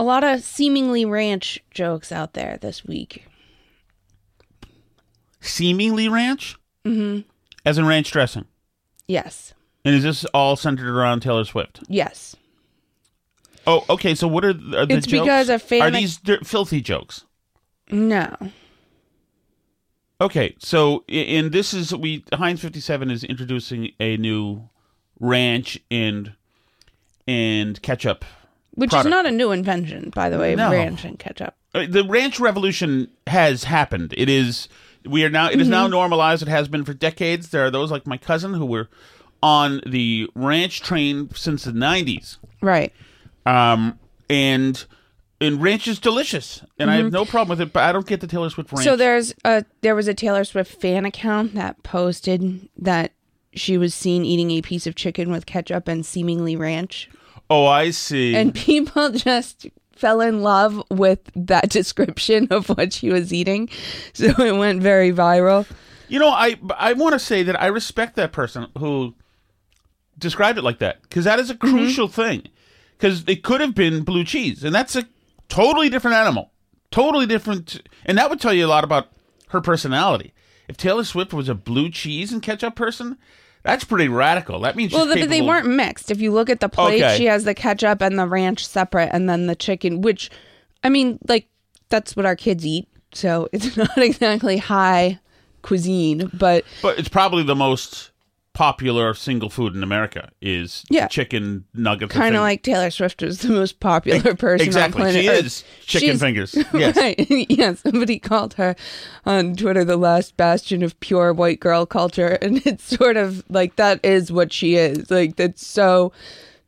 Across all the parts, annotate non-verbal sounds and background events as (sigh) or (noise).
A lot of seemingly ranch jokes out there this week. Seemingly ranch? Mm-hmm. As in ranch dressing. Yes. And is this all centered around Taylor Swift? Yes. Oh, okay. So what are, the- are the It's jokes? because a fan Are these filthy jokes? No. Okay, so and this is we Heinz fifty seven is introducing a new ranch and and ketchup. Which Product. is not a new invention, by the way, No. ranch and ketchup. The ranch revolution has happened. It is we are now it is now Mm-hmm. normalized. It has been for decades. There are those like my cousin who were on the ranch train since the nineties. Right. Um and and ranch is delicious, and I have no problem with it. But I don't get the Taylor Swift ranch. Mm-hmm. So there's a there was a Taylor Swift fan account that posted that she was seen eating a piece of chicken with ketchup and seemingly ranch. Oh, I see. And people (laughs) just fell in love with that description of what she was eating. So it went very viral. You know, I I want to say that I respect that person who described it like that because that is a Mm-hmm. crucial thing. Because it could have been blue cheese, and that's a totally different animal, totally different, and that would tell you a lot about her personality. If Taylor Swift was a blue cheese and ketchup person, that's pretty radical. That means Well, she's the, but they weren't mixed. If you look at the plate, Okay. she has the ketchup and the ranch separate, and then the chicken, which, I mean, like, that's what our kids eat. So it's (laughs) not exactly high cuisine, but But it's probably the most popular single food in America is Yeah. chicken nuggets. kind of like Taylor Swift is the most popular (laughs) person exactly. on planet She Earth. is chicken She's- fingers. (laughs) Yes. Right. (laughs) yeah, somebody called her on Twitter the last bastion of pure white girl culture. And it's sort of like that is what she is. Like, that's so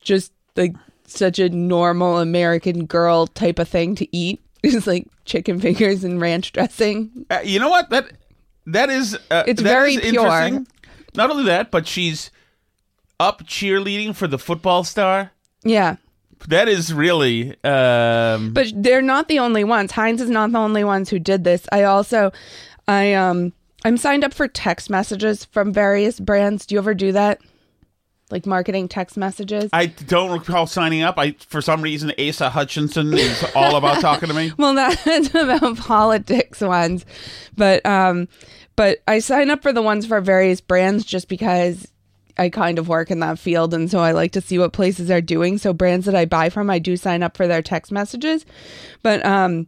just like such a normal American girl type of thing to eat. Is like chicken fingers and ranch dressing. Uh, you know what? That that is uh, It's that very is pure. Not only that, but she's up cheerleading for the football star. Yeah. That is really um But they're not the only ones. Heinz is not the only ones who did this. I also, I um, I'm signed up for text messages from various brands. Do you ever do that? Like marketing text messages. I don't recall signing up. I for some reason Asa Hutchinson is all about talking to me. (laughs) well, that's (laughs) about politics ones, but um, but I sign up for the ones for various brands just because. I kind of work in that field, and so I like to see what places are doing. So brands that I buy from, I do sign up for their text messages. But um,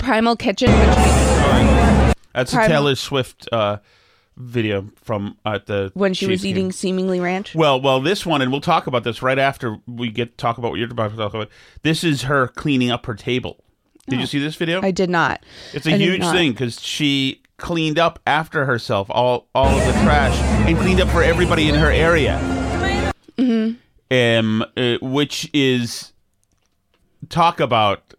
Primal Kitchen, which That's a Taylor Swift uh, video from at the when she was Chiefs game. eating seemingly ranch. Well, well, this one, and we'll talk about this right after we get talk about what you're about to talk about. This is her cleaning up her table. Did you see this video? I did not. It's a I huge thing because she cleaned up after herself all all of the trash and cleaned up for everybody in her area. Mm-hmm. Um, uh, which is talk about.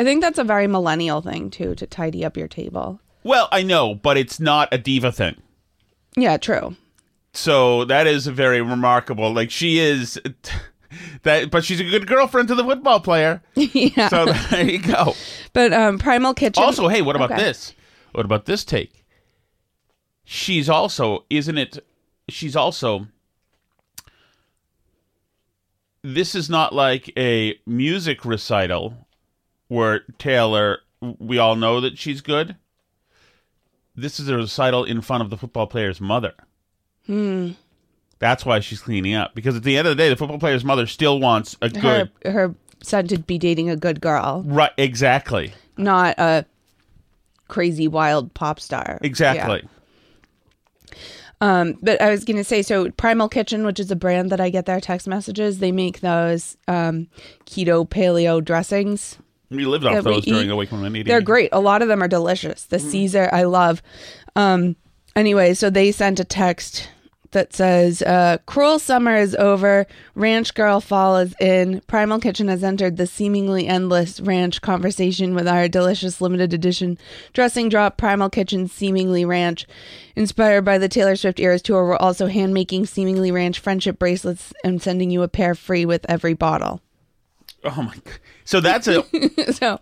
I think that's a very millennial thing too to tidy up your table. Well, I know, but it's not a diva thing. Yeah, true. So that is very remarkable. Like she is. (laughs) That, but she's a good girlfriend to the football player. (laughs) yeah. So (laughs) there you go. but um Primal Kitchen Also, hey, what about Okay. this? What about this take? She's also, isn't it? She's also. This is not like a music recital where Taylor, we all know that she's good. This is a recital in front of the football player's mother. Hmm. That's why she's cleaning up. Because at the end of the day, the football player's mother still wants a good. her her son to be dating a good girl, Right, exactly. not a crazy wild pop star. Exactly. Yeah. Um, but I was gonna say, so Primal Kitchen, which is a brand that I get their text messages, they make those um, keto paleo dressings. We lived off those during eat. a week when we needed. They're great. A lot of them are delicious. The Caesar, I love. Um, anyway, so they sent a text that says, uh, "Cruel summer is over. Ranch girl fall is in. Primal Kitchen has entered the seemingly endless ranch conversation with our delicious limited edition dressing drop. Primal Kitchen seemingly ranch, inspired by the Taylor Swift Eras tour. We're also hand making seemingly ranch friendship bracelets and sending you a pair free with every bottle." Oh my god! So that's a (laughs) so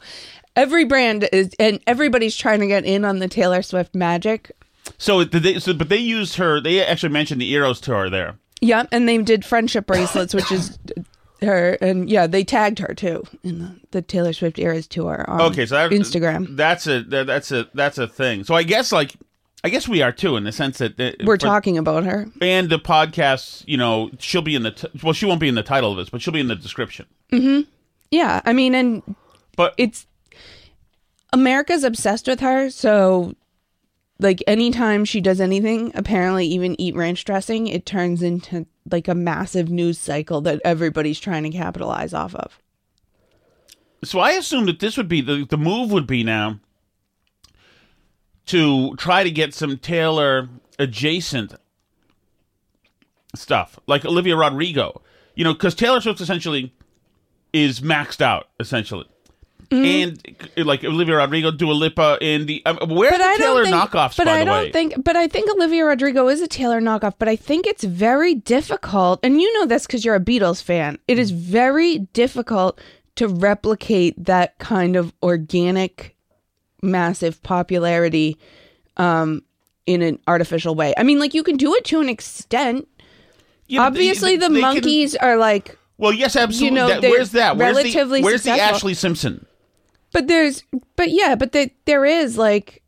every brand is and everybody's trying to get in on the Taylor Swift magic. So did they so but they used her. They actually mentioned the Eras tour there. Yeah, and they did friendship bracelets, which is her, and yeah, they tagged her too in the, the Taylor Swift Eras tour on Okay, so that, Instagram. That's a that's a that's a thing. So I guess like I guess we are too in the sense that uh, We're for- talking about her. and the podcast. You know, she'll be in the t- well, she won't be in the title of this, but she'll be in the description. Yeah, I mean, and But it's America's obsessed with her, so like anytime she does anything, apparently even eat ranch dressing, it turns into like a massive news cycle that everybody's trying to capitalize off of. So I assume that this would be the the move would be now to try to get some Taylor adjacent stuff, like Olivia Rodrigo. You know, because Taylor Swift essentially is maxed out, essentially. And uh, like Olivia Rodrigo, Dua Lipa, and the um, where are the Taylor think, knockoffs? But by I the don't way, think. But I think Olivia Rodrigo is a Taylor knockoff. But I think it's very difficult, and you know this because you're a Beatles fan. It is very difficult to replicate that kind of organic, massive popularity um, in an artificial way. I mean, like you can do it to an extent. Yeah, but they- Obviously, the they can- monkeys are like, well, yes, absolutely. You know, That- where's that? Where's relatively the, where's the. Ashlee Simpson? But there's, but yeah, but the, there is like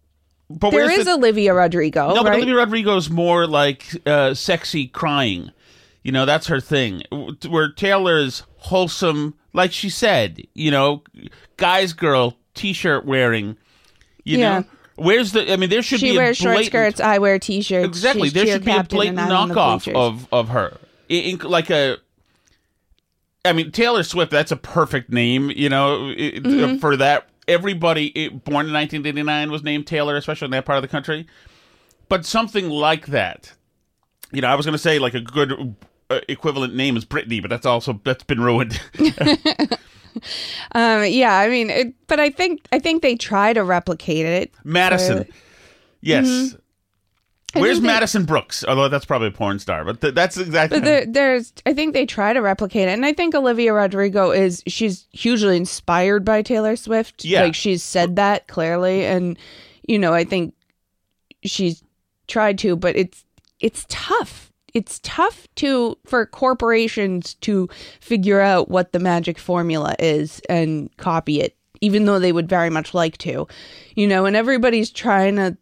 But there is the, Olivia Rodrigo, No, but right? Olivia Rodrigo's more like uh, sexy crying. You know, that's her thing. Where Taylor's wholesome, like she said, you know, guy's girl, t-shirt wearing. You Yeah. know, where's the? I mean, there should she be wears a short skirts. I wear t-shirts. Exactly, She's there should be a blatant and I'm on the knockoff of of her, in, in- like a. I mean, Taylor Swift. That's a perfect name, you know, it- Mm-hmm. for that. Everybody it, born in 1989 was named Taylor, especially in that part of the country. But something like that, you know, I was going to say like a good uh, equivalent name is Britney, but that's also that's been ruined. (laughs) (laughs) Um, yeah, I mean, it, but I think I think they try to replicate it. Madison, yes. I Where's they- Madison Brooks? Although that's probably a porn star, but th- that's exactly. But there, there's, I think they try to replicate it, and I think Olivia Rodrigo is she's hugely inspired by Taylor Swift. Yeah. like she's said that clearly, and you know, I think she's tried to, but it's it's tough. It's tough to for corporations to figure out what the magic formula is and copy it, even though they would very much like to, you know. And everybody's trying to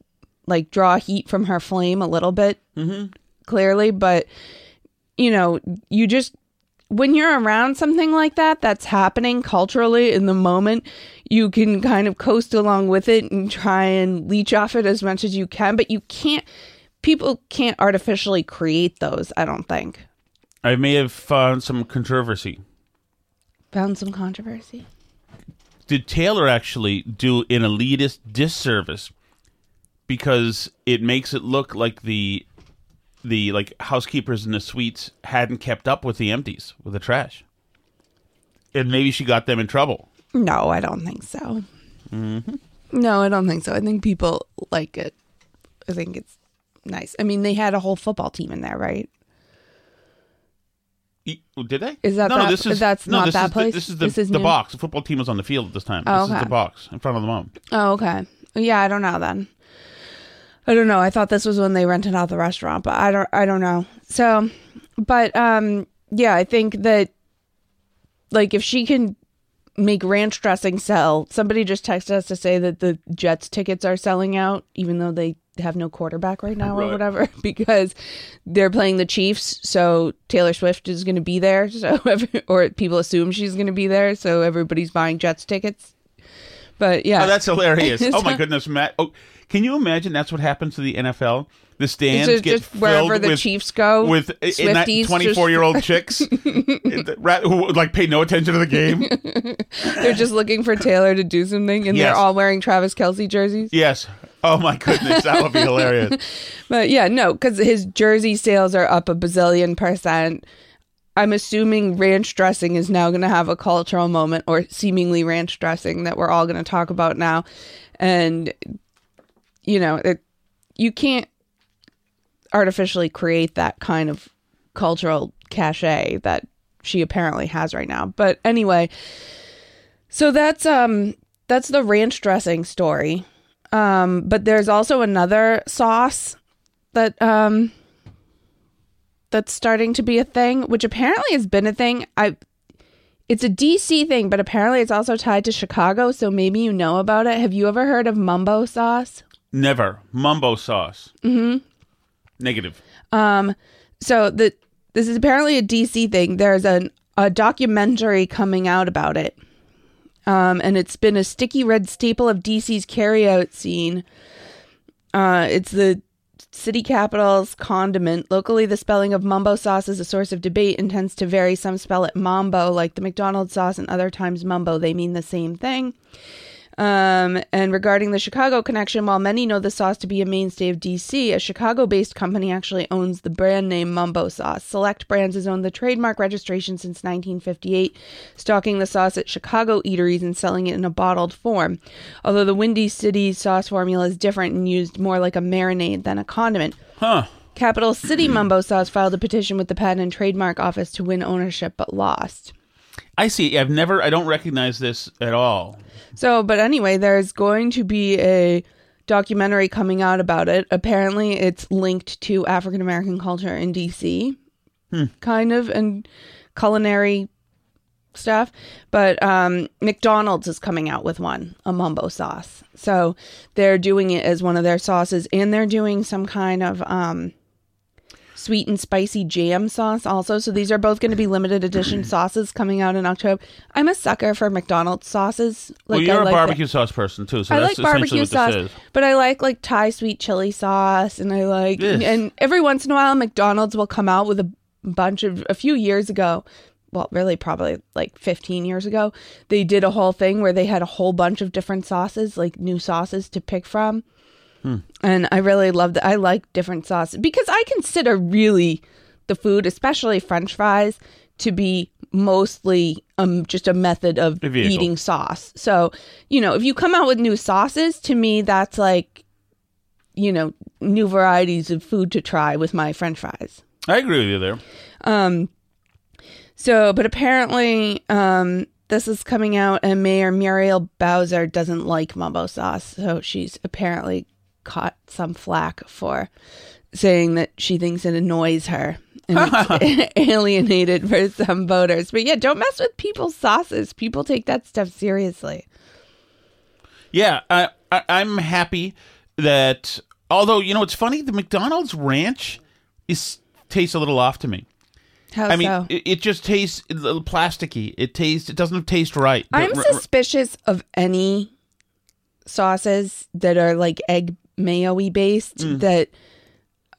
like draw heat from her flame a little bit, mm-hmm. clearly, but you know, you just when you're around something like that that's happening culturally in the moment, you can kind of coast along with it and try and leech off it as much as you can, but you can't people can't artificially create those, I don't think. I may have found some controversy. Found some controversy. did Taylor actually do an elitist disservice because it makes it look like the the like housekeepers in the suites hadn't kept up with the empties with the trash, and maybe she got them in trouble. No, I don't think so. Mm-hmm. No, I don't think so. I think people like it. I think it's nice. I mean, they had a whole football team in there, right? Did they? Is that no? that- this is that's no, not that is place? The, this is the, This is the new? box. The football team was on the field at this time. Oh, this is okay. the box in front of the mom. Oh, okay. Yeah, I don't know then. I don't know. I thought this was when they rented out the restaurant, but I don't I don't know. So, but um yeah, I think that like if she can make ranch dressing sell, somebody just texted us to say that the Jets tickets are selling out even though they have no quarterback right now or whatever (laughs) because they're playing the Chiefs, so Taylor Swift is going to be there, (laughs) so every, or people assume she's going to be there, so everybody's buying Jets tickets. But yeah. Oh, that's hilarious. (laughs) oh my goodness, Matt. Oh, can you imagine that's what happens to the NFL? The stands just, get just wherever the with Chiefs go with eh, eh, twenty-four-year-old (laughs) chicks eh, who would, like pay no attention to the game. (laughs) they're just looking for Taylor to do something, and Yes. they're all wearing Travis Kelce jerseys. yes. Oh my goodness, that would be hilarious. (laughs) But yeah, no, because his jersey sales are up a bazillion percent. I'm assuming ranch dressing is now going to have a cultural moment, or seemingly ranch dressing that we're all going to talk about now. And you know, it, you can't artificially create that kind of cultural cachet that she apparently has right now. But anyway, so that's um that's the ranch dressing story. Um, but there's also another sauce that um that's starting to be a thing, which apparently has been a thing. I it's a DC thing, but apparently it's also tied to Chicago, so maybe you know about it. Have you ever heard of mumbo sauce? Never mumbo sauce. Mm-hmm. Negative. So the this is apparently a DC thing. There's an a documentary coming out about it. Um, and it's been a sticky red staple of DC's carryout scene. Uh, it's the city capital's condiment. Locally, the spelling of mumbo sauce is a source of debate and tends to vary. Some spell it mambo, like the McDonald's sauce, and other times mumbo. They mean the same thing. Um, and regarding the Chicago connection, while many know the sauce to be a mainstay of DC, a Chicago based company actually owns the brand name Mumbo Sauce. Select Brands has owned the trademark registration since 1958, stocking the sauce at Chicago eateries and selling it in a bottled form. Although the Windy City sauce formula is different and used more like a marinade than a condiment. Huh. Capital City Mumbo Sauce filed a petition with the Patent and Trademark Office to win ownership but lost. I see. I've never. I don't recognize this at all. So, but anyway, there's going to be a documentary coming out about it. Apparently, it's linked to African American culture in DC, kind of, and culinary stuff. But um, McDonald's is coming out with one, a mumbo sauce. So they're doing it as one of their sauces, and they're doing some kind of um, sweet and spicy jam sauce also. So these are both going to be limited edition (clears throat) sauces coming out in October. I'm a sucker for McDonald's sauces. well, Like, you're I a like barbecue sauce person too, so I that's like barbecue sauce, but I like like Thai sweet chili sauce, and I like Yes. and every once in a while McDonald's will come out with a bunch of a few years ago. Well, really, probably like 15 years ago, they did a whole thing where they had a whole bunch of different sauces, like new sauces to pick from. And I really love that. I like different sauces because I consider really the food, especially French fries, to be mostly um just a method of A eating sauce. So, you know, if you come out with new sauces, to me that's like you know, new varieties of food to try with my french fries. I agree with you there. Um, So, but apparently um this is coming out and Mayor Muriel Bowser doesn't like mumbo sauce, so she's apparently caught some flack for saying that she thinks it annoys her and (laughs) (laughs) alienated for some voters. But yeah, don't mess with people's sauces. People take that stuff seriously. Yeah, I, I, I'm happy that. Although you know, it's funny. The McDonald's ranch is tastes a little off to me. How I mean, so? it, it just tastes a little plasticky. It tastes. It doesn't taste right. I'm r- suspicious of any sauces that are like egg mayo-y based Mm. that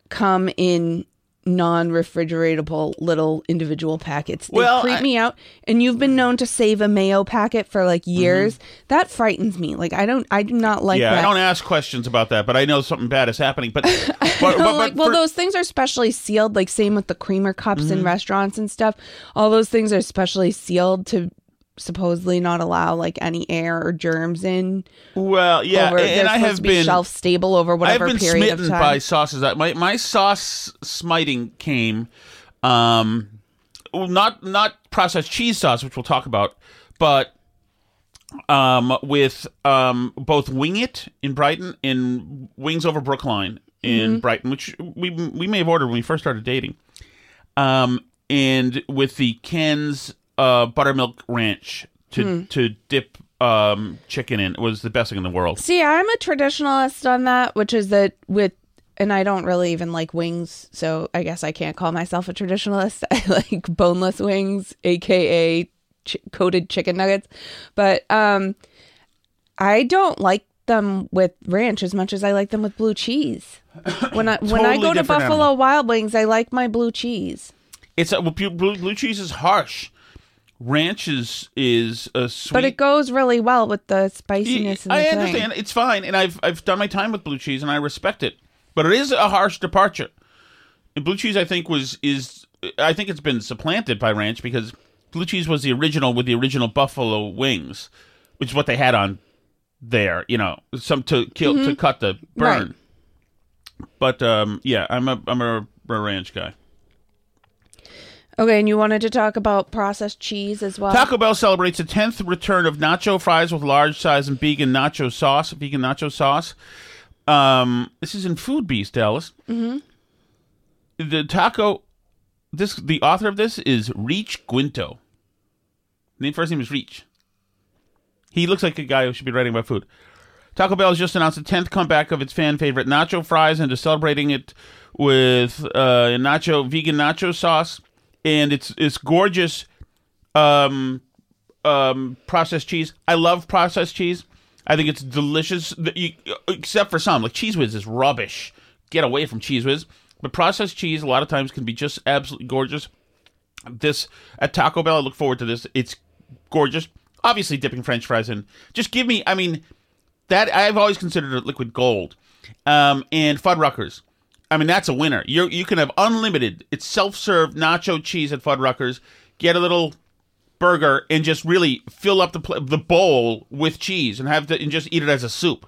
come in non-refrigeratable little individual packets. They Well, creep I- me out. And you've been known to save a mayo packet for like Mm-hmm. years. That frightens me. Like I don't I do not like yeah, that. I don't ask questions about that, but I know something bad is happening. But, (laughs) but, but, but like, well, for- those things are specially sealed. Like same with the creamer cups Mm-hmm. in restaurants and stuff. All those things are specially sealed to supposedly not allow like any air or germs in. well, yeah, over, and I have be been shelf stable over whatever I've been period smitten of time. by sauces. My my sauce smiting came, um, not not processed cheese sauce, which we'll talk about, but um, with um, both Wing It in Brighton and Wings Over Brookline in Mm-hmm. Brighton, which we we may have ordered when we first started dating, um, and with the Ken's uh, buttermilk ranch to Hmm. to dip um, chicken in it was the best thing in the world. See, I'm a traditionalist on that, which is that with, and I don't really even like wings, so I guess I can't call myself a traditionalist. (laughs) I like boneless wings, aka ch- coated chicken nuggets, but um, I don't like them with ranch as much as I like them with blue cheese. (coughs) When I when I Totally go to different Buffalo animal. Wild Wings, I like my blue cheese. It's a, well, blue blue cheese is harsh. Ranch is is a sweet. But it goes really well with the spiciness. and the I thing. understand it's fine, and I've I've done my time with blue cheese, and I respect it. But it is a harsh departure. And blue cheese, I think, was is I think it's been supplanted by ranch because blue cheese was the original with the original buffalo wings, which is what they had on there. You know, some to kill to cut the burn. Mm-hmm. Right. But um, yeah, I'm a I'm a, a ranch guy. Okay, and you wanted to talk about processed cheese as well. Taco Bell celebrates the 10th return of nacho fries with large size and vegan nacho sauce. Vegan nacho sauce. Um, this is in Food Beast, Dallas. Mm-hmm. The taco. This the author of this is Reach Guinto. The first name is Reach. He looks like a guy who should be writing about food. Taco Bell has just announced the 10th comeback of its fan favorite nacho fries and is celebrating it with uh, nacho vegan nacho sauce and it's it's gorgeous um, um, processed cheese. I love processed cheese. I think it's delicious, you- except for some. Like Cheez Whiz is rubbish. Get away from Cheez Whiz. But processed cheese a lot of times can be just absolutely gorgeous. This at Taco Bell, I look forward to this. It's gorgeous. Obviously, dipping French fries in. Just give me. I mean, that I've always considered it liquid gold. Um, and Fuddruckers. I mean, that's a winner. You you can have unlimited. It's self serve nacho cheese at Fuddruckers. Get a little burger and just really fill up the pl- the bowl with cheese and have to, and just eat it as a soup.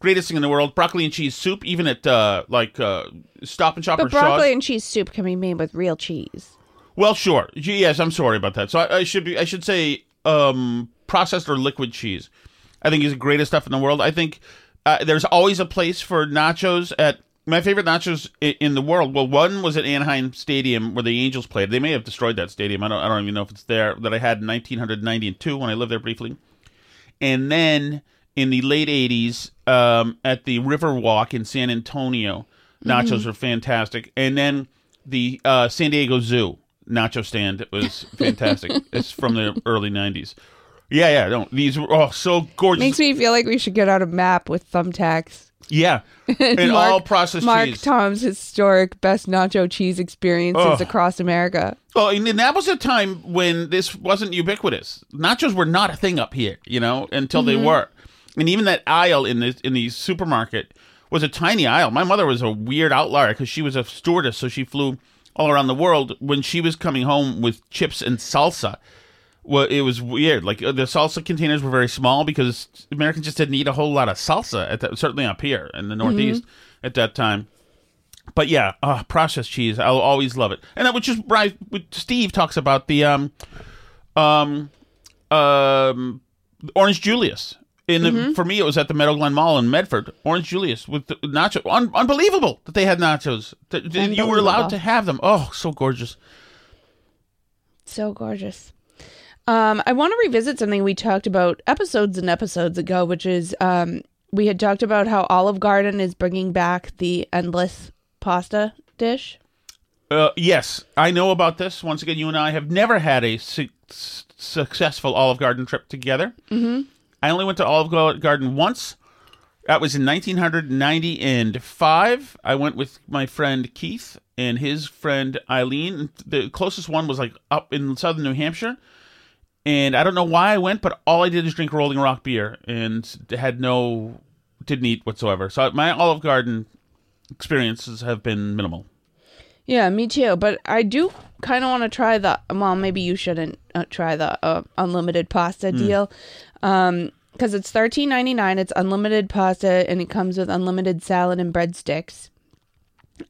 Greatest thing in the world, broccoli and cheese soup. Even at uh, like uh, Stop and Shop or But broccoli Shaw's. and cheese soup can be made with real cheese. Well, sure. Yes, I'm sorry about that. So I, I should be. I should say um, processed or liquid cheese. I think is the greatest stuff in the world. I think uh, there's always a place for nachos at my favorite nachos in the world. Well, one was at Anaheim Stadium where the Angels played. They may have destroyed that stadium. I don't. I don't even know if it's there. That I had in 1992 when I lived there briefly, and then in the late 80s um, at the Riverwalk in San Antonio, nachos were fantastic. And then the uh, San Diego Zoo nacho stand was (laughs) fantastic. it's from the early 90s. Yeah, yeah. No, these were oh so gorgeous. Makes me feel like we should get out a map with thumbtacks. Yeah, (laughs) and Mark- all processed Mark cheese. Tom's historic best nacho cheese experiences Ugh. across America. Oh, and that was a time when this wasn't ubiquitous. Nachos were not a thing up here, you know, until they mm-hmm. were. And even that aisle in the in the supermarket was a tiny aisle. My mother was a weird outlier because she was a stewardess, so she flew all around the world. When she was coming home with chips and salsa, well, it was weird. Like uh, the salsa containers were very small because Americans just didn't eat a whole lot of salsa at that. Certainly up here in the Northeast at that time. But yeah, uh, processed cheese, I'll always love it. And that which is right. Steve talks about the um, um, um, Orange Julius. In the, for me, it was at the Meadow Glen Mall in Medford. Orange Julius with the nacho, Un- unbelievable that they had nachos. That you were allowed to have them. Oh, so gorgeous. So gorgeous. Um, I want to revisit something we talked about episodes and episodes ago, which is um, we had talked about how Olive Garden is bringing back the endless pasta dish. Uh, yes, I know about this. Once again, you and I have never had a su- successful Olive Garden trip together. Mm-hmm. I only went to Olive Garden once. That was in 1995. I went with my friend Keith and his friend Eileen. The closest one was like up in southern New Hampshire. And I don't know why I went, but all I did is drink Rolling Rock beer and had no, didn't eat whatsoever. So my Olive Garden experiences have been minimal. Yeah, me too. But I do kind of want to try the. Well, maybe you shouldn't uh, try the uh, unlimited pasta deal, because it's thirteen ninety nine. It's unlimited pasta, and it comes with unlimited salad and breadsticks.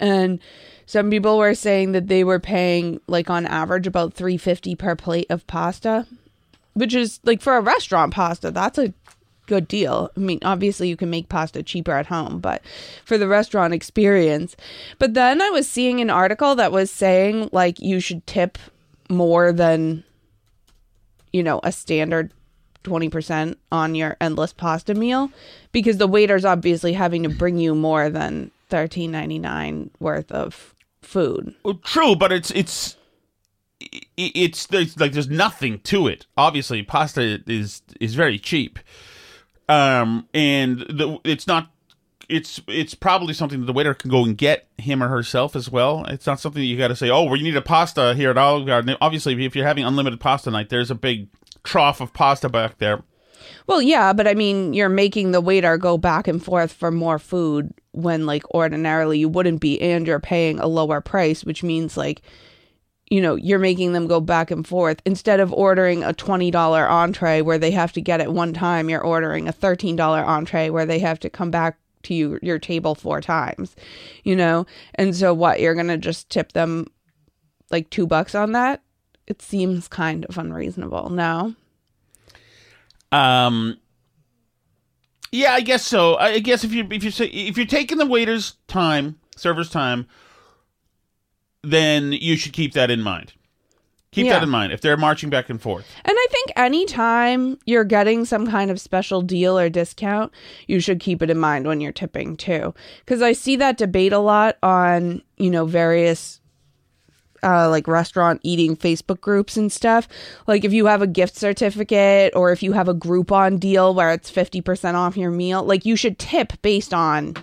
And some people were saying that they were paying like on average about three fifty per plate of pasta, which is like for a restaurant pasta. That's a good deal. I mean, obviously you can make pasta cheaper at home, but for the restaurant experience. But then I was seeing an article that was saying like you should tip more than you know, a standard 20% on your endless pasta meal because the waiter's obviously having to bring you more than 13.99 worth of food. Well, true, but it's it's it's there's like there's nothing to it. Obviously, pasta is is very cheap, um, and the it's not. It's it's probably something that the waiter can go and get him or herself as well. It's not something that you got to say. Oh, well, you need a pasta here at Olive Garden. Obviously, if you're having unlimited pasta night, there's a big trough of pasta back there. Well, yeah, but I mean, you're making the waiter go back and forth for more food when like ordinarily you wouldn't be and you're paying a lower price, which means like you know, you're making them go back and forth instead of ordering a $20 entree where they have to get it one time, you're ordering a $13 entree where they have to come back to you your table four times, you know? And so what, you're going to just tip them like 2 bucks on that? It seems kind of unreasonable. No. Um. Yeah, I guess so. I guess if you if you say if you're taking the waiter's time, server's time, then you should keep that in mind. Keep Yeah. that in mind. If they're marching back and forth, And I think anytime you're getting some kind of special deal or discount, you should keep it in mind when you're tipping too. Because I see that debate a lot on, you know, various uh, like restaurant eating Facebook groups and stuff. Like if you have a gift certificate or if you have a Groupon deal where it's 50% off your meal, like you should tip based on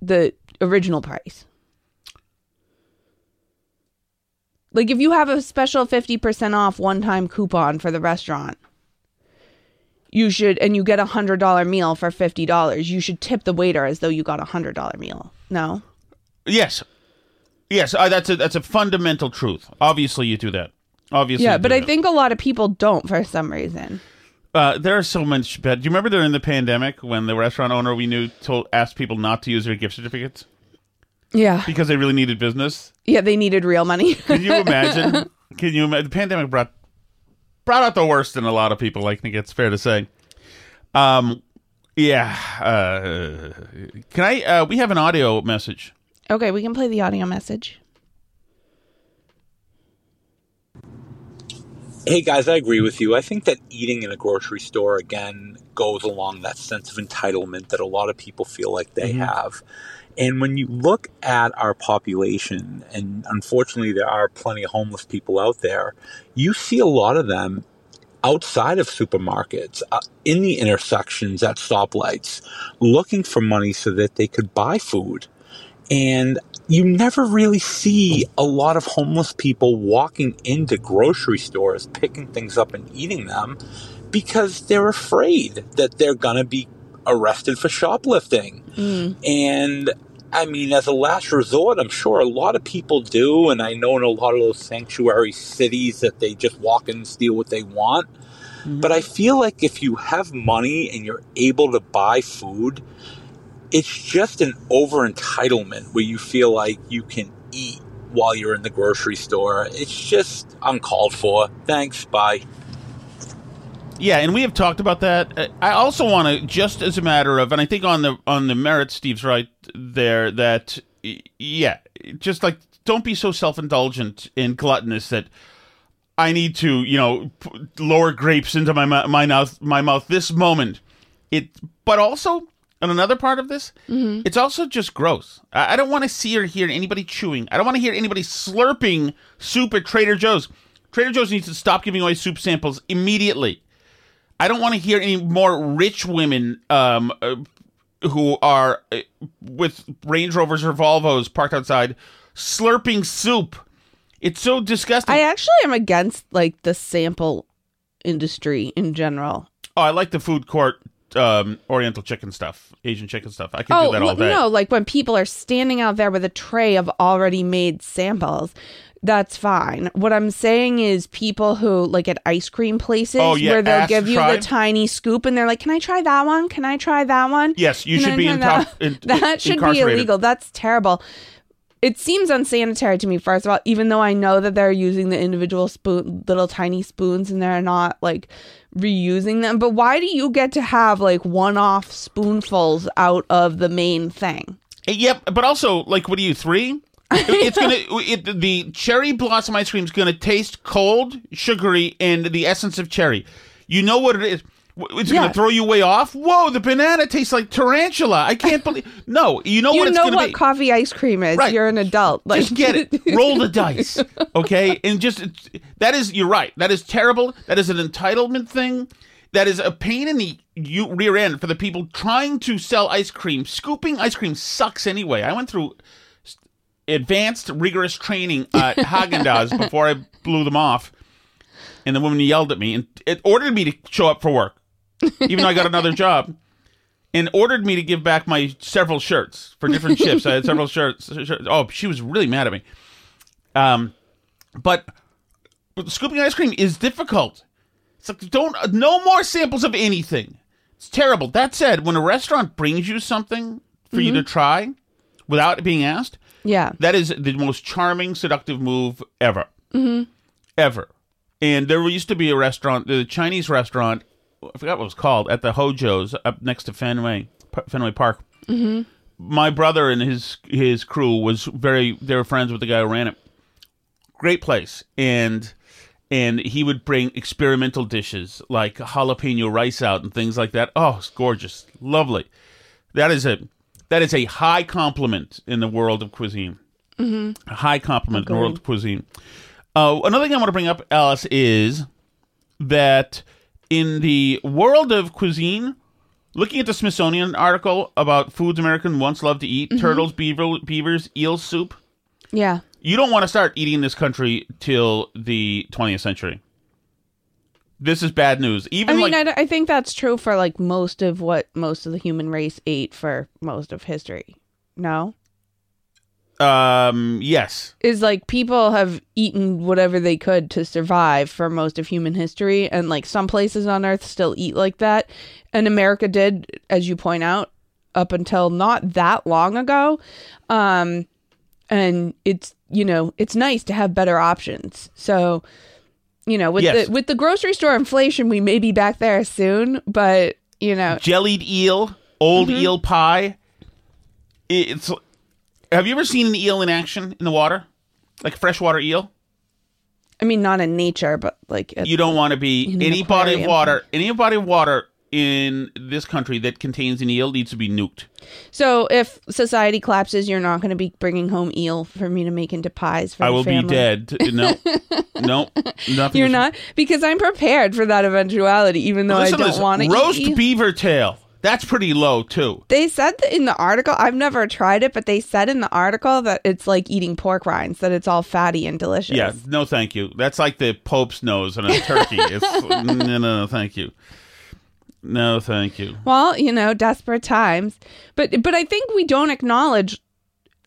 the original price. Like if you have a special 50% off one-time coupon for the restaurant, you should and you get a $100 meal for $50, you should tip the waiter as though you got a $100 meal. No. yes, yes, uh, that's a that's a fundamental truth. Obviously, you do that. Obviously, Yeah, but I that. think a lot of people don't for some reason. Uh, there are so much bad. Do you remember during the pandemic when the restaurant owner we knew told asked people not to use their gift certificates Yeah. because they really needed business? Yeah, they needed real money. (laughs) Can you imagine? (laughs) Can you imagine? The pandemic brought brought out the worst in a lot of people. I think it's fair to say. Um, yeah. Uh, can I? Uh, we have an audio message. okay, we can play the audio message. Hey guys, I agree with you. I think that eating in a grocery store again goes along that sense of entitlement that a lot of people feel like they have. And when you look at our population, and unfortunately there are plenty of homeless people out there, you see a lot of them outside of supermarkets, uh, in the intersections at stoplights, looking for money so that they could buy food. And you never really see a lot of homeless people walking into grocery stores, picking things up and eating them because they're afraid that they're going to be arrested for shoplifting. Mm. And I mean, as a last resort, I'm sure a lot of people do. And I know in a lot of those sanctuary cities that they just walk in and steal what they want. Mm-hmm. But I feel like if you have money and you're able to buy food, it's just an over entitlement where you feel like you can eat while you're in the grocery store. It's just uncalled for. Thanks. Bye. Yeah, and we have talked about that. Uh, I also want to, just as a matter of, and I think on the on the merit, Steve's right there. That yeah, just like don't be so self indulgent and gluttonous that I need to, you know, p- lower grapes into my my mouth my mouth this moment. It, but also. And another part of this, it's also just gross. I, I don't want to see or hear anybody chewing. I don't want to hear anybody slurping soup at Trader Joe's. Trader Joe's needs to stop giving away soup samples immediately. I don't want to hear any more rich women um, uh, who are uh, with Range Rovers or Volvos parked outside slurping soup. It's so disgusting. I actually am against like the sample industry in general. oh, I like the food court um, Oriental chicken stuff, Asian chicken stuff. I can Oh do that all day. no, like when people are standing out there with a tray of already made samples. That's fine. What I'm saying is people who like at ice cream places Oh, yeah, where they'll give you the tiny scoop and they're like, "Can I try that one? Can I try that one?" Yes, you Can should I be in top- one?" in- (laughs) that should be illegal. That's terrible. It seems unsanitary to me. First of all, even though I know that they're using the individual spoon, little tiny spoons, and they're not like reusing them. But why do you get to have like one-off spoonfuls out of the main thing? Eh, yep, but also, like, what are you three? (laughs) it's gonna it, the cherry blossom ice cream is gonna taste cold, sugary, and the essence of cherry. You know what it is. It's Yeah. gonna throw you way off. Whoa, the banana tastes like tarantula. I can't believe. No, you know you what it's know what be. coffee ice cream is. Right. You're an adult. Like, just get it. (laughs) Roll the dice, okay? And just that is you're right. That is terrible. That is an entitlement thing. That is a pain in the you, rear end for the people trying to sell ice cream. Scooping ice cream sucks anyway. I went through advanced rigorous training at (laughs) Haagen Dazs before I blew them off, and the woman yelled at me and it ordered me to show up for work, even though I got another (laughs) job and ordered me to give back my several shirts for different (laughs) shifts. I had several shirts, shirts. Oh, she was really mad at me. Um, but, but scooping ice cream is difficult. It's like don't no more samples of anything. It's terrible. That said, when a restaurant brings you something for you to try without being asked, yeah. that is the most charming, seductive move ever. Mm-hmm. Ever. And there used to be a restaurant, the Chinese restaurant, I forgot what it was called, at the Hojo's up next to Fenway Fenway Park. Mm-hmm. My brother and his his crew was very. They were friends with the guy who ran it. great place, and and he would bring experimental dishes like jalapeno rice out and things like that. Oh, it's gorgeous, lovely. That is a that is a high compliment in the world of cuisine. Mm-hmm. A high compliment in the world of cuisine. Uh, another thing I want to bring up, Alice, is that in the world of cuisine, looking at the Smithsonian article about foods American once loved to eat mm-hmm. turtles, beaver, beavers, eel soup Yeah. you don't want to start eating this country till the 20th century. This is bad news. Even I mean, like I, I think that's true for like most of what most of the human race ate for most of history. No? Um yes. Is like people have eaten whatever they could to survive for most of human history. And like some places on earth still eat like that. And America did, as you point out, up until not that long ago. Um, and it's, you know, it's nice to have better options. So, you know, with Yes. the with the grocery store inflation, we may be back there soon, but you know, Jellied eel, old Mm-hmm. eel pie. It's Have you ever seen an eel in action in the water? Like a freshwater eel? I mean, not in nature, but like at- You don't want to be In any body of water, any body of water in this country that contains an eel needs to be nuked. So if society collapses, you're not going to be bringing home eel for me to make into pies for I will family. be dead. (laughs) No, no, nothing. You're not because I'm prepared for that eventuality, even though Listen I don't want to roast eat. beaver tail. That's pretty low too. They said in the article. I've never tried it, but they said in the article that it's like eating pork rinds, that it's all fatty and delicious. Yeah, no, thank you. That's like the Pope's nose on a turkey. (laughs) It's no, no, no, thank you. No, thank you. Well, you know, desperate times. But but I think we don't acknowledge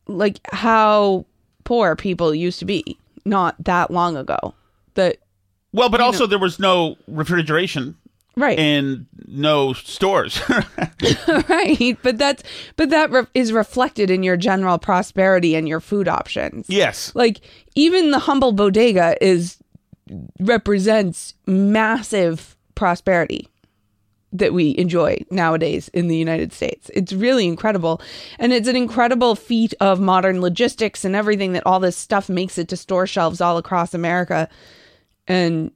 like how poor people used to be not that long ago. That Well, but also there was no refrigeration right. and no stores. (laughs) (laughs) right but that's but that re- is reflected in your general prosperity and your food options yes. like even the humble bodega is represents massive prosperity that we enjoy nowadays in the United States. It's really incredible. And it's an incredible feat of modern logistics and everything that all this stuff makes it to store shelves all across America. And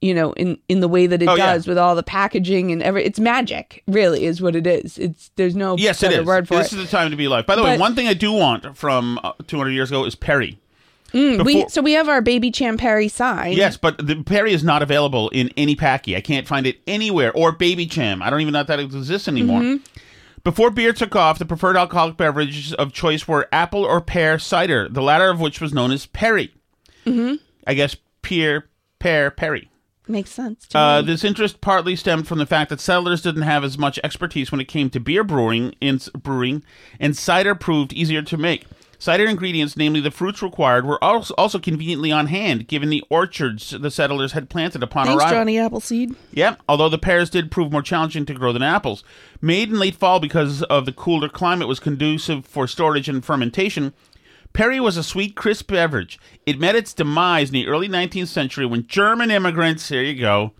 you know, in in the way that it Oh, yeah. does with all the packaging and every it's magic, really is what it is. It's there's no Yes, it is. word for this it. is the time to be alive. By the way, one thing I do want from uh, 200 years ago is Perry. Mm, we so we have our Babycham Perry sign. Yes, but the Perry is not available in any packy. I can't find it anywhere. Or Babycham. I don't even know if that exists anymore. Mm-hmm. Before beer took off, the preferred alcoholic beverages of choice were apple or pear cider, the latter of which was known as Perry. Mm-hmm. I guess pear, pear, Perry. Makes sense. Uh, this interest partly stemmed from the fact that settlers didn't have as much expertise when it came to beer brewing, in, brewing and cider proved easier to make. Cider ingredients, namely the fruits required, were also, also conveniently on hand, given the orchards the settlers had planted upon Thanks, arrival. Johnny Appleseed. Yep, although the pears did prove more challenging to grow than apples. Made in late fall because of the cooler climate was conducive for storage and fermentation, Perry was a sweet, crisp beverage. It met its demise in the early 19th century when German immigrants, here you go,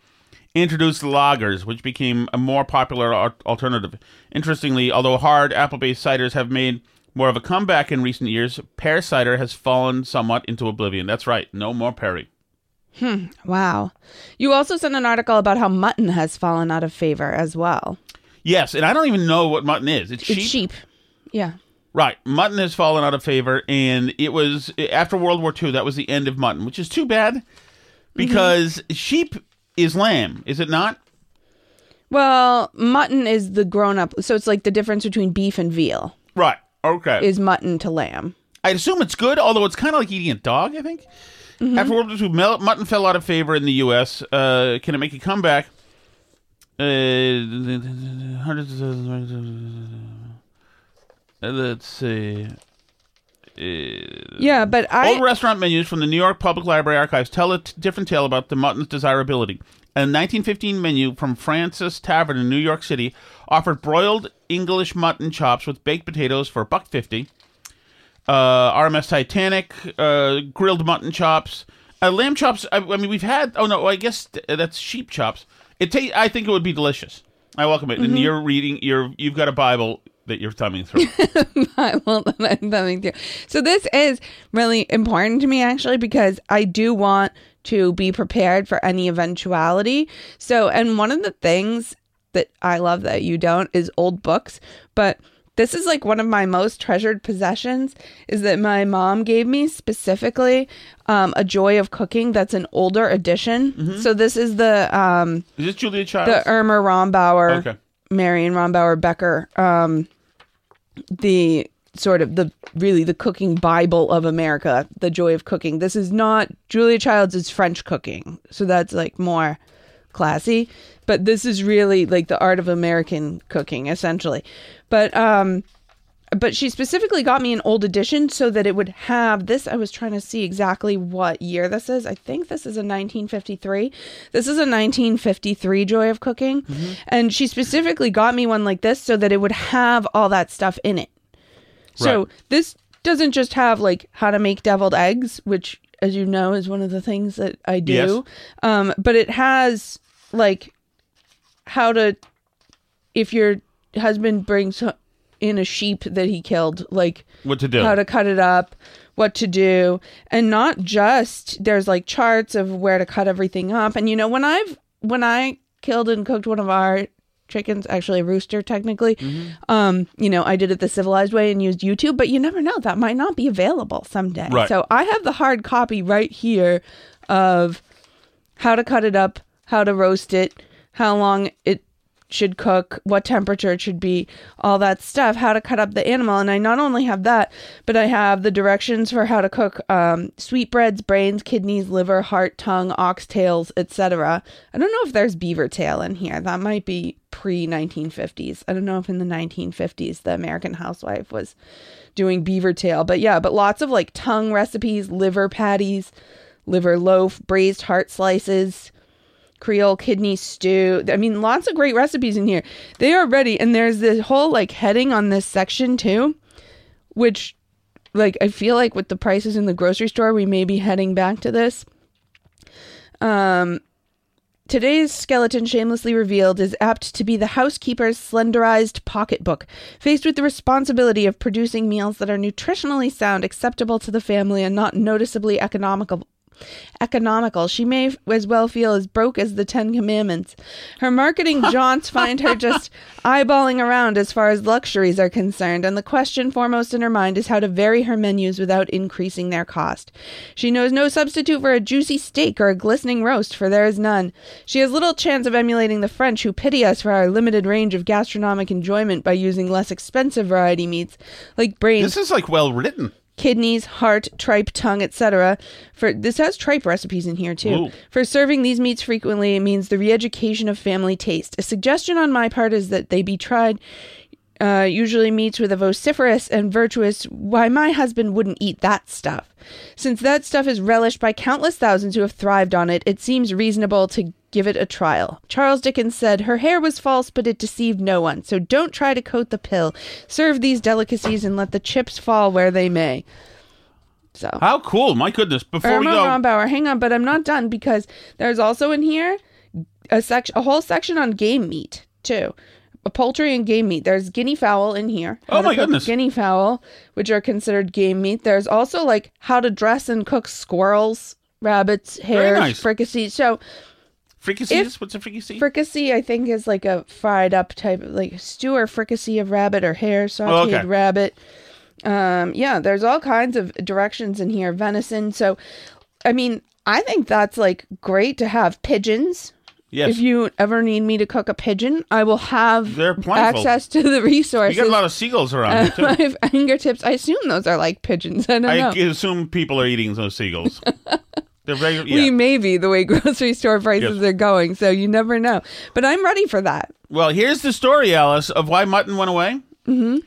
introduced lagers, which became a more popular alternative. Interestingly, although hard apple-based ciders have made more of a comeback in recent years, pear cider has fallen somewhat into oblivion. That's right, no more Perry. Hmm, wow. You also sent an article about how mutton has fallen out of favor as well. Yes, and I don't even know what mutton is. It's sheep. It's sheep. Yeah. Right. Mutton has fallen out of favor, and it was after World War II, that was the end of mutton, which is too bad because sheep is lamb, is it not? Well, mutton is the grown up. So it's like the difference between beef and veal Right. Okay. is mutton to lamb. I assume it's good, although it's kind of like eating a dog, I think. After World War II, mutton fell out of favor in the U.S. Uh, can it make a comeback? Uh, hundreds of let's see. Yeah, but I Old restaurant menus from the New York Public Library archives tell a t- different tale about the mutton's desirability. A 1915 menu from Fraunces Tavern in New York City offered broiled English mutton chops with baked potatoes for a buck fifty. Uh, RMS Titanic, uh, grilled mutton chops, uh, lamb chops. I, I mean, we've had. Oh no, I guess th- that's sheep chops. It ta- I think it would be delicious. I welcome it. And you're reading. You're you've got a Bible that you're thumbing through. (laughs) I will I'm thumbing through. So this is really important to me actually because I do want to be prepared for any eventuality. So, and one of the things that I love that you don't is old books, but this is like one of my most treasured possessions is that my mom gave me specifically um, a joy of cooking that's an older edition so this is the um, Is this Julia child the irma rombauer Okay. marion rombauer becker um, the sort of the really the cooking bible of america the joy of cooking. This is not julia childs is french cooking so that's like more classy. But this is really like the art of american cooking essentially. But um but she specifically got me an old edition so that it would have this i was trying to see exactly what year this is i think this is a 1953 this is a 1953 joy of cooking and she specifically got me one like this so that it would have all that stuff in it so Right. this doesn't just have like how to make deviled eggs, which, as you know, is one of the things that I do. Yes. Um, but it has like how to, if your husband brings in a sheep that he killed, like What to do? how to cut it up, what to do, and not just there's like charts of where to cut everything up. And you know, when I've when I killed and cooked one of our chickens, actually a rooster technically, um, you know, I did it the civilized way and used YouTube, but you never know that might not be available someday. Right. So I have the hard copy right here of how to cut it up, how to roast it, how long it should cook, what temperature it should be, all that stuff, how to cut up the animal. And I not only have that, but I have the directions for how to cook um, sweetbreads, brains, kidneys, liver, heart, tongue, oxtails, etc. I don't know if there's beaver tail in here. That might be pre 1950s. I don't know if in the 1950s the American housewife was doing beaver tail, but yeah, but lots of like tongue recipes, liver patties, liver loaf, braised heart slices. Creole kidney stew. I mean, lots of great recipes in here. They are ready, and there's this whole like heading on this section too, which, like, I feel like with the prices in the grocery store, we may be heading back to this. Um, Today's skeleton shamelessly revealed is apt to be the housekeeper's slenderized pocketbook, faced with the responsibility of producing meals that are nutritionally sound, acceptable to the family, and not noticeably economical. Economical. She may as well feel as broke as the Ten Commandments. Her marketing (laughs) jaunts find her just eyeballing around as far as luxuries are concerned, and the question foremost in her mind is how to vary her menus without increasing their cost. She knows no substitute for a juicy steak or a glistening roast, for there is none. She has little chance of emulating the French, who pity us for our limited range of gastronomic enjoyment by using less expensive variety meats like brains, this is like well written. Kidneys, heart, tripe, tongue, etc. For this has tripe recipes in here too. Ooh. For serving these meats frequently, it means the re-education of family taste. A suggestion on my part is that they be tried. Uh, usually meats with a vociferous and virtuous, why my husband wouldn't eat that stuff. Since that stuff is relished by countless thousands who have thrived on it, it seems reasonable to give it a trial. Charles Dickens said, Her hair was false, but it deceived no one. So don't try to coat the pill. Serve these delicacies and let the chips fall where they may. So. How cool! My goodness. Before Irma we go, Rombauer, hang on, but I'm not done because there's also in here a section, a whole section on game meat too, a poultry and game meat. There's guinea fowl in here. Oh How my goodness. Guinea fowl, which are considered game meat. There's also like how to dress and cook squirrels, rabbits, hares, nice. Fricassee. Fricassees. What's a fricassee? fricassee, I think, is like a fried up type, of like stew or fricassee of rabbit or hare, sautéed okay. rabbit. Um, yeah, there's all kinds of directions in here. Venison. So, I mean, I think that's like great to have pigeons. yes. If you ever need me to cook a pigeon, I will have access to the resources. you got a lot of seagulls around here too. (laughs) at my fingertips. I assume those are like pigeons. I don't I know. assume people are eating those seagulls. (laughs) They're very yeah. We may be the way (laughs) grocery store prices Yes. are going, so you never know. But I'm ready for that. Well, here's the story, Alice, of why mutton went away. Mm-hmm.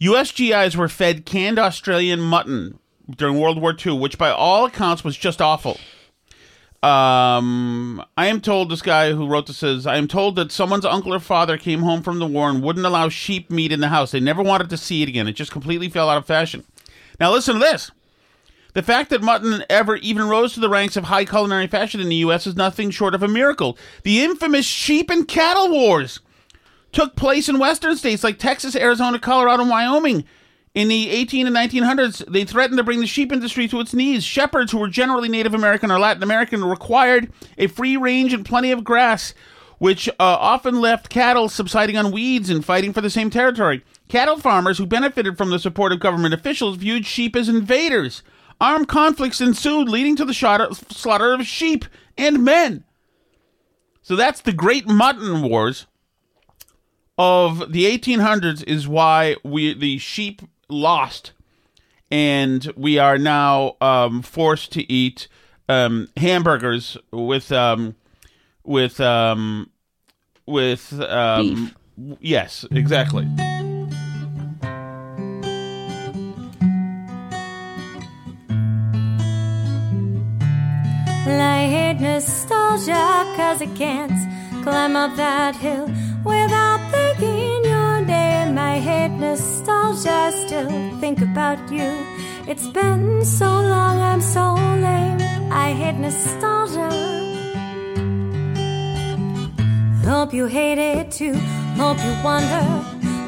U.S. GIs were fed canned Australian mutton during World War II, which by all accounts was just awful. Um, I am told this guy who wrote this says I am told that someone's uncle or father came home from the war and wouldn't allow sheep meat in the house. They never wanted to see it again. It just completely fell out of fashion. Now listen to this. The fact that mutton ever even rose to the ranks of high culinary fashion in the U.S. is nothing short of a miracle. The infamous sheep and cattle wars took place in western states like Texas, Arizona, Colorado, and Wyoming. In the 18 and 1900s, they threatened to bring the sheep industry to its knees. Shepherds, who were generally Native American or Latin American, required a free range and plenty of grass, which uh, often left cattle subsiding on weeds and fighting for the same territory. Cattle farmers who benefited from the support of government officials viewed sheep as invaders. Armed conflicts ensued, leading to the slaughter of sheep and men. So that's the Great Mutton Wars of the 1800s. Is why we the sheep lost, and we are now um, forced to eat um, hamburgers with um, with um, with um, yes, exactly. I hate nostalgia cause I can't climb up that hill without thinking your name. I hate nostalgia, still think about you. It's been so long, I'm so lame. I hate nostalgia. Hope you hate it too. Hope you wonder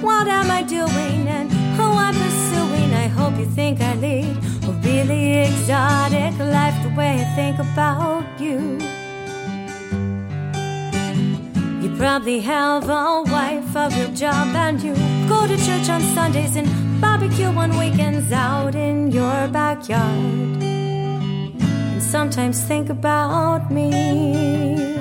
what am I doing and who I'm pursuing. I hope you think I lead a really exotic life the way I think about you. You probably have a wife, a real job, and you go to church on Sundays and barbecue on weekends out in your backyard. And sometimes think about me.